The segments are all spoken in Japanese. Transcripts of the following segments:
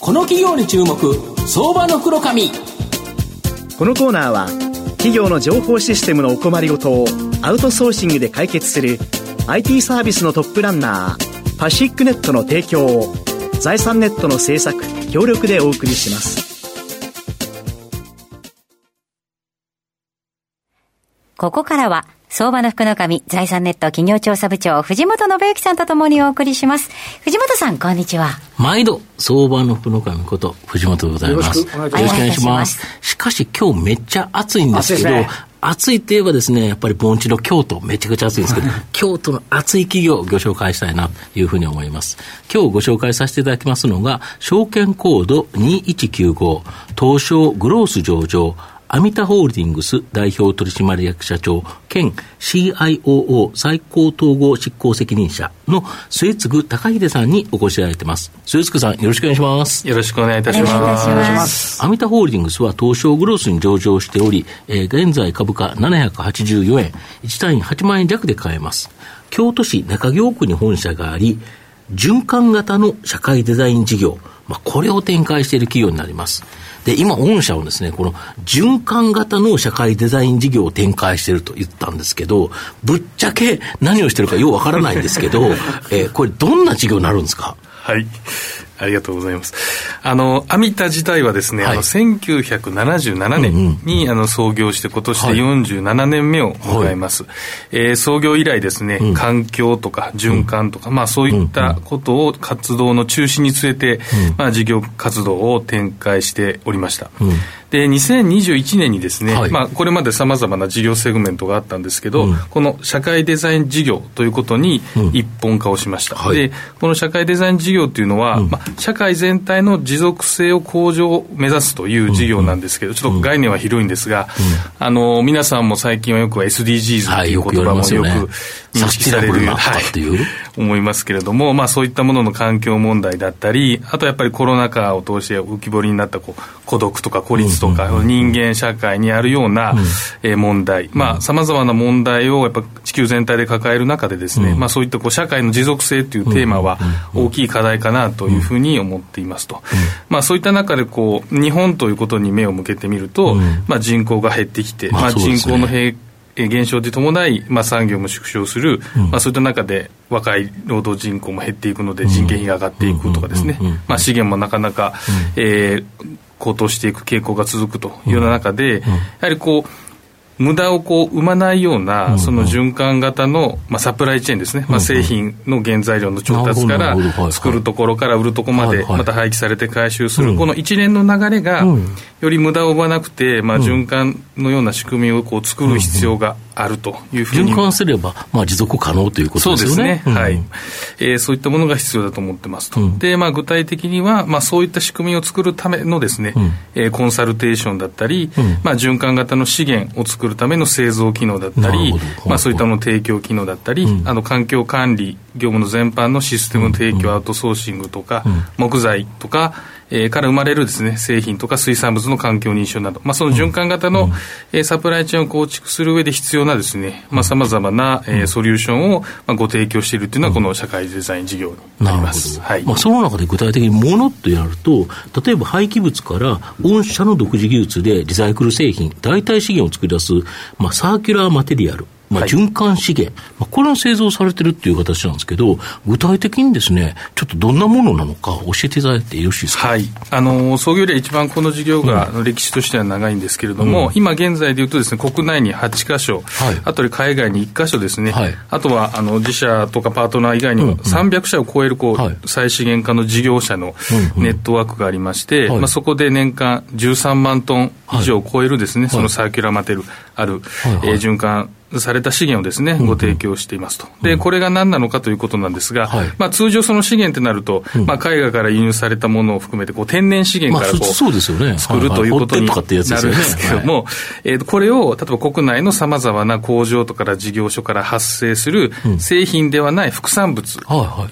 この企業に注目相場の袋紙このコーナーは企業の情報システムのお困りごとをアウトソーシングで解決する IT サービスのトップランナーパシックネットの提供を財産ネットの制作協力でお送りします。ここからは相場の福の神、財産ネット企業調査部長、藤本信之さんとともにお送りします。藤本さん、こんにちは。毎度、相場の福の神こと、藤本でございます。よろしくお願いします。しかし、今日めっちゃ暑いんですけど、暑いといえばですね、やっぱり盆地の京都、めちゃくちゃ暑いんですけど、京都の暑い企業をご紹介したいなというふうに思います。今日ご紹介させていただきますのが、証券コード2195、東証グロース上場、アミタホールディングス代表取締役社長兼 CIOO 最高統合執行責任者の末次高秀さんにお越しいただいています。末次さん、よろしくお願いします。よろしくお願いいたします。ますアミタホールディングスは東証グロースに上場しており、えー、現在株価784円、1単位8万円弱で買えます。京都市中京区に本社があり、循環型の社会デザイン事業、まあ、これを展開している企業になります。で、今、御社はですね、この循環型の社会デザイン事業を展開していると言ったんですけど、ぶっちゃけ何をしてるかようわからないんですけど、えー、これどんな事業になるんですか？はい。ありがとうございます。あの、アミタ自体はですね、はい、あの、1977年に、うんうん、あの、創業して今年で47年目を迎えます。はい、えー、創業以来ですね、うん、環境とか循環とか、うん、まあそういったことを活動の中心に据えて、うん、まあ事業活動を展開しておりました。で2021年にですね、はい、まあ、これまでさまざまな事業セグメントがあったんですけど、うん、この社会デザイン事業ということに一本化をしました、うん、でこの社会デザイン事業というのは、うん、まあ、社会全体の持続性を向上を目指すという事業なんですけど、ちょっと概念は広いんですが、あの皆さんも最近はよく SDGs という言葉もよく認識される、はい、思いますけれども、まあ、そういったものの環境問題だったり、あとやっぱりコロナ禍を通して浮き彫りになったこう孤独とか孤立とか、人間社会にあるような、え問題、まあ、さまざまな問題をやっぱ地球全体で抱える中でですね、まあ、そういったこう社会の持続性というテーマは大きい課題かなというふうに思っていますと。まあ、そういった中でこう、日本ということに目を向けてみると、まあ、人口が減ってきて、まあ、人口の平減少に伴い、まあ、産業も縮小する、まあ、そういった中で若い労働人口も減っていくので人件費が上がっていくとかですね、まあ、資源もなかなか、えー、高騰していく傾向が続くというような中で、やはりこう無駄をこう生まないような、その循環型の、まあ、サプライチェーンですね、まあ、製品の原材料の調達から、作るところから売るところまで、また廃棄されて回収する、この一連の流れが、より無駄を生まなくて、まあ、循環のような仕組みをこう作る必要があるというふうに。循環すれば、まあ、持続可能ということですね。そうですね。はい。えー、そういったものが必要だと思ってますと。で、まあ、具体的には、まあ、そういった仕組みを作るためのですね、うえー、コンサルテーションだったり、まあ、循環型の資源を作るための製造機能だったり、まあ、そういったの提供機能だったり、あの、環境管理、業務の全般のシステム提供、アウトソーシングとか、木材とか、えー、から生まれるですね、製品とか水産物の環境認証など、まあ、その循環型の、うん、えー、サプライチェーンを構築する上で必要なですね、まあ、様々な、えー、ソリューションを、まあ、ご提供しているというのは、この社会デザイン事業になります。はい。まあ、その中で具体的にものとやると、例えば廃棄物から御社の独自技術でリサイクル製品、代替資源を作り出す、まあ、サーキュラーマテリアル、まあ、循環資源、まあ、これを製造されてるっていう形なんですけど、具体的にですね、ちょっとどんなものなのか教えていただいてよろしいですか？はい。あの、創業で一番この事業が、うん、歴史としては長いんですけれども、うん、今現在でいうとですね、国内に8箇所、はい、あとで海外に1箇所ですね、はい、あとは、あの、自社とかパートナー以外にも300社を超える、こう、はい、再資源化の事業者のネットワークがありまして、まあ、そこで年間13万トン以上を超えるですね、そのサーキュラーマテルある、えー、循環された資源をですね、ご提供していますと。で、これが何なのかということなんですが、まあ通常その資源ってなると、まあ海外から輸入されたものを含めて、こう天然資源からこう、そうですよね。作るということになるんですけども、えー、これを、例えば国内のさまざまな工場とか事業所から発生する製品ではない副産物、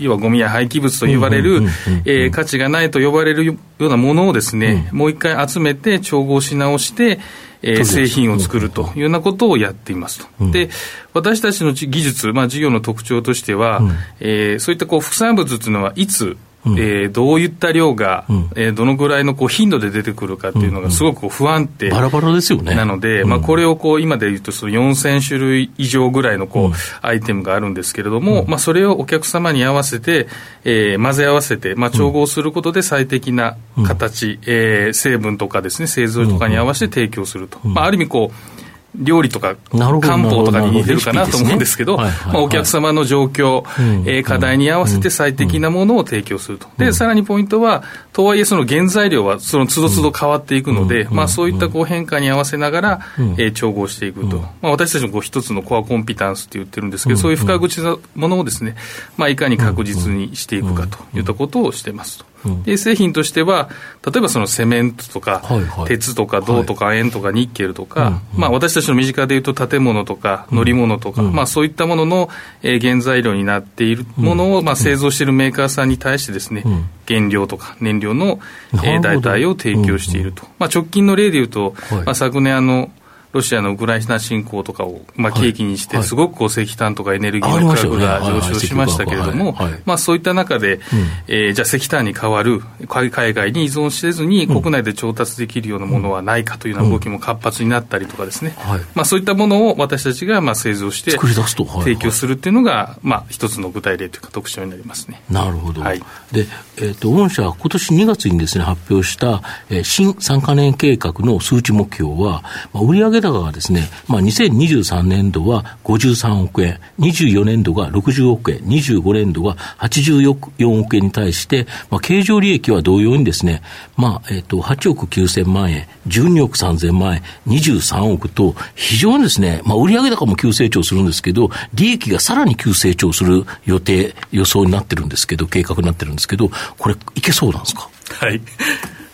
要はゴミや廃棄物と言われる、え価値がないと呼ばれるようなものをですね、もう一回集めて調合し直して、えー、製品を作るというようなことをやっていますと。うん、で、私たちの技術、まあ、事業の特徴としては、うん、えー、そういったこう副産物というのはいつうん、えー、どういった量が、うん、えー、どのぐらいのこう頻度で出てくるかっていうのがすごく不安定、バラバラですよね。なので、まあ、これをこう今でいうとその4000種類以上ぐらいのこう、アイテムがあるんですけれども、まあ、それをお客様に合わせて、えー、混ぜ合わせて、まあ、調合することで最適な形、うん、えー、成分とかですね製造とかに合わせて提供すると、まあ、ある意味こう料理とか漢方とかに似てるかなと思うんですけど、お客様の状況、えー、課題に合わせて最適なものを提供すると。で、さらにポイントは、とはいえその原材料はその都度都度変わっていくので、まあそういったこう変化に合わせながら、えー、調合していくと。まあ私たちもこう一つのコアコンピタンスって言ってるんですけど、そういう深口なものをですね、まあいかに確実にしていくかといったことをしてますと。で製品としては、例えばそのセメントとか、はいはい、鉄とか銅とか塩とかニッケルとか、はい、まあ、私たちの身近でいうと建物とか乗り物とか、うん、まあ、そういったものの、え原材料になっているものを、まあ、製造しているメーカーさんに対してですね、うん、原料とか燃料の、え代替を提供していると、まあ、直近の例でいうと、はい、まあ、昨年あの、ロシアのウクライナ侵攻とかを、まあ、契機にして、すごくこう石炭とかエネルギーの価格が上昇しましたけれども、まあ、そういった中で、えじゃあ石炭に代わる海外に依存せずに、国内で調達できるようなものはないかというような動きも活発になったりとかですね、まあ、そういったものを私たちがまあ製造して、提供するっていうのが、まあ、一つの具体例というか、特徴になりますね。なるほど、はい。でえーと、御社は今年2月にです、ね、発表した、えー、新3か年計画の数値目標は、まあ、売上高がですね、まあ、2023年度は53億円、24年度が60億円、25年度が84億円に対して、まあ、経常利益は同様にですね、まあ、えっ、と、8億9000万円、12億3000万円、23億と、非常にですね、まあ、売上高も急成長するんですけど、利益がさらに急成長する予定、予想になってるんですけど、計画になってるんですけど、これ、いけそうなんですか？はい。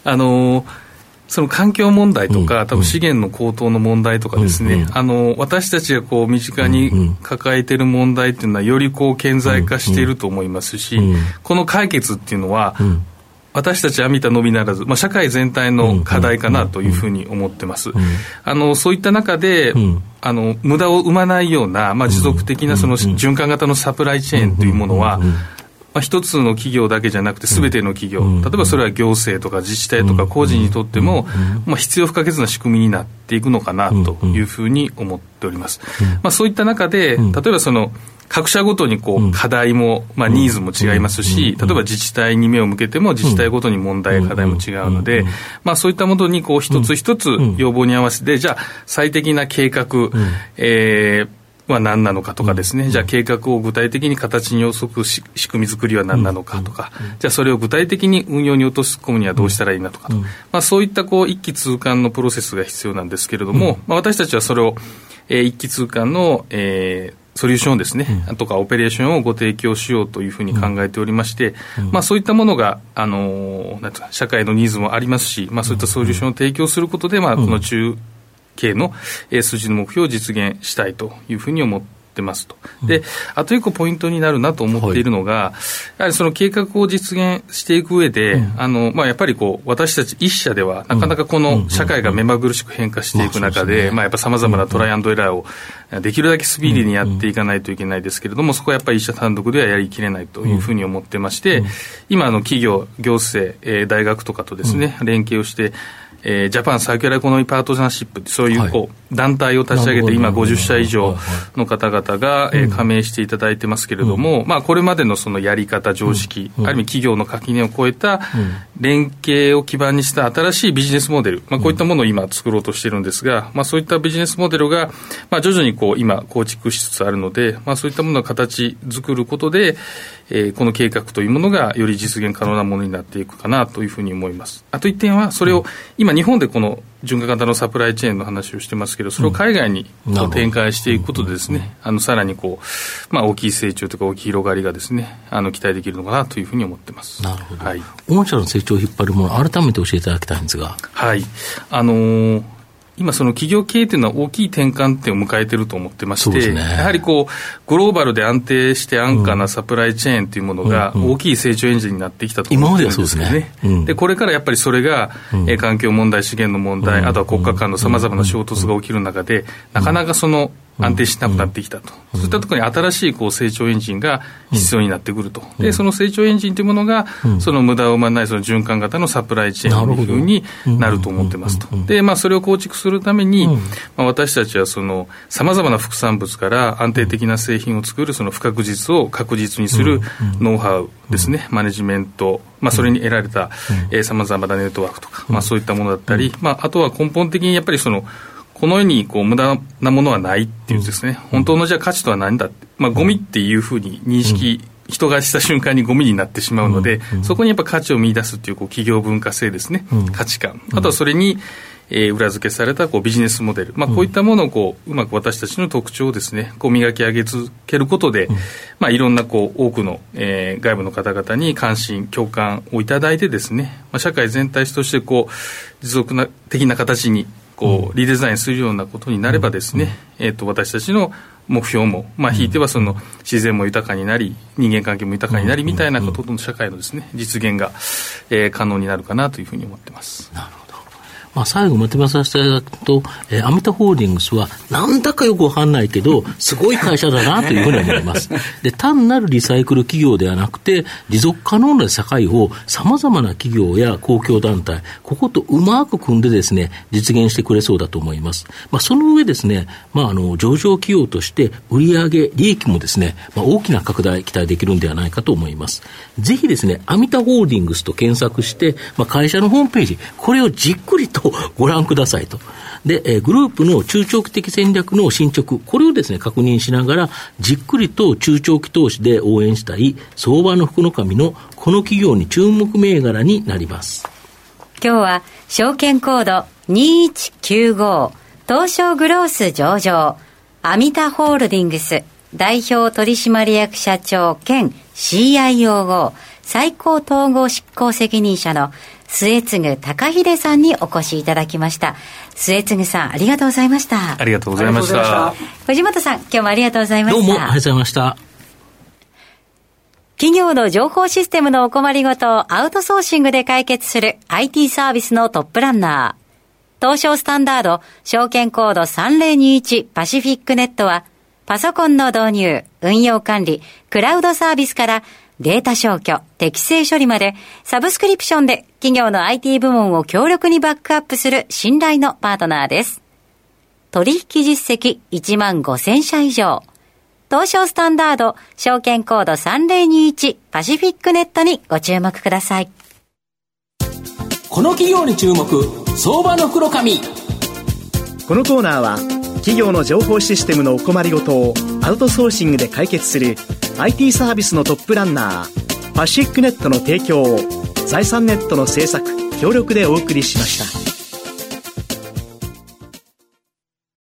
あのーその環境問題とか、多分資源の高騰の問題とかですね、あの私たちがこう身近に抱えている問題っていうのは、よりこう顕在化していると思いますし、この解決っていうのは、私たちは見たのみならず、まあ、社会全体の課題かなというふうに思ってます。あのそういった中で、あの無駄を生まないような、まあ、持続的なその循環型のサプライチェーンというものは、まあ、一つの企業だけじゃなくて、すべての企業、例えばそれは行政とか自治体とか個人にとっても、まあ、必要不可欠な仕組みになっていくのかなというふうに思っております。まあ、そういった中で、例えばその、各社ごとにこう課題も、まあ、ニーズも違いますし、例えば自治体に目を向けても、自治体ごとに問題、課題も違うので、まあ、そういったものにこう一つ一つ要望に合わせて、じゃあ、最適な計画、えーは何なのかとかですね、うん、じゃあ計画を具体的に形に予測し仕組み作りは何なのかとか、うん、じゃあそれを具体的に運用に落とし込むにはどうしたらいいなとかと、まあ、そういったこう一気通貫のプロセスが必要なんですけれども、まあ、私たちはそれを、えー、一気通貫の、えー、ソリューションですね、うん、とかオペレーションをご提供しようというふうに考えておりまして、うん、まあ、そういったものが、あのなんか社会のニーズもありますし、まあ、そういったソリューションを提供することで、まあ、この中系の数字の目標を実現したいというふうに思ってますと。で、あと一個ポイントになるなと思っているのが、はい、やはりその計画を実現していく上で、うん、あの、まあ、やっぱりこう、私たち一社では、なかなかこの社会が目まぐるしく変化していく中で、まあ、やっぱ様々なトライアンドエラーをできるだけスピーディーにやっていかないといけないですけれども、そこはやっぱり一社単独ではやりきれないというふうに思ってまして、今、の企業、行政、えー、大学とかとですね、連携をして、えー、ジャパンサーキュラーエコノミーパートナーシップそういうこう、はい、団体を立ち上げて、今50社以上の方々が、えー、加盟していただいてますけれども、うん、まあ、これまでのそのやり方、常識、うん、ある意味企業の垣根を越えた連携を基盤にした新しいビジネスモデル、まあ、こういったものを今作ろうとしてるんですが、まあ、そういったビジネスモデルが、まあ、徐々にこう今構築しつつあるので、まあ、そういったものを形作ることで、えー、この計画というものがより実現可能なものになっていくかなというふうに思います。あと一点は、それを、今日本でこの循環型のサプライチェーンの話をしてますけど、それを海外にこう展開していくことでですね、あのさらにこう、まあ、大きい成長とか大きい広がりがですね、あの期待できるのかなというふうに思ってます。なるほど。はい。御社の成長を引っ張るもの、改めて教えていただきたいんですが。はい。あのー今、その企業経営というのは大きい転換点を迎えていると思ってまして、ね、やはりこう、グローバルで安定して安価なサプライチェーンというものが大きい成長エンジンになってきたと思ってるんですよね。で、ね。うん、これからやっぱりそれが、うん、え環境問題、資源の問題、あとは国家間のさまざまな衝突が起きる中で、なかなかその、安定しなくなってきたと、うん、そういったところに新しいこう成長エンジンが必要になってくると、うん、でその成長エンジンというものが、うん、その無駄を生まないその循環型のサプライチェーンというふうになると思ってますと、でまあ、それを構築するために、まあ、私たちはさまざまな副産物から安定的な製品を作るその不確実を確実にするノウハウですね、マネジメント、まあ、それに得られたさまざまなネットワークとか、まあ、そういったものだったり、まあ、あとは根本的にやっぱりそのこの世にこう無駄なものはないっていうですね、本当のじゃあ価値とは何だって、まあ、ゴミっていうふうに認識、人がした瞬間にゴミになってしまうので、そこにやっぱ価値を見出すっていうこう企業文化性ですね、価値観、あとはそれに、えー、裏付けされたこうビジネスモデル、まあ、こういったものをこううまく私たちの特徴をですねこう磨き上げ続けることで、まあ、いろんなこう多くの、えー、外部の方々に関心共感をいただいてですね、まあ、社会全体としてこう持続な的な形にこうリデザインするようなことになればですね、えー、と私たちの目標も、まあ、ひいてはその自然も豊かになり人間関係も豊かになりみたいなことの社会のですね実現が、えー、可能になるかなというふうに思ってます。なるほどまあ、最後まとめさせていただくと、えー、アミタホールディングスは、なんだかよくわかんないけど、すごい会社だなというふうに思います。で、単なるリサイクル企業ではなくて、持続可能な社会を様々な企業や公共団体、こことうまく組んでですね、実現してくれそうだと思います。まあ、その上ですね、まあ、あの、上場企業として売上利益もですね、まあ、大きな拡大期待できるんではないかと思います。ぜひですね、アミタホールディングスと検索して、まあ、会社のホームページ、これをじっくりととご覧くださいと。で、え、グループの中長期的戦略の進捗、これをですね、確認しながら、じっくりと中長期投資で応援したい、相場の福の神のこの企業に注目銘柄になります。今日は、証券コード2195、東証グロース上場、アミタホールディングス、代表取締役社長兼 CIOO、最高統合執行責任者の末次隆秀さんにお越しいただきました。末次さん、ありがとうございました。ありがとうございました。藤本さん、今日もありがとうございました。どうもありがとうございました。企業の情報システムのお困りごとをアウトソーシングで解決する IT サービスのトップランナー。東証スタンダード、証券コード3021パシフィックネットは、パソコンの導入、運用管理、クラウドサービスからデータ消去、適正処理まで、サブスクリプションで企業の IT 部門を強力にバックアップする信頼のパートナーです。取引実績1万5000社以上。東証スタンダード、証券コード3021パシフィックネットにご注目ください。この企業に注目、相場の黒髪。このコーナーは、企業の情報システムのお困りごとをアウトソーシングで解決する IT サービスのトップランナーパシックネットの提供を財産ネットの制作協力でお送りしました。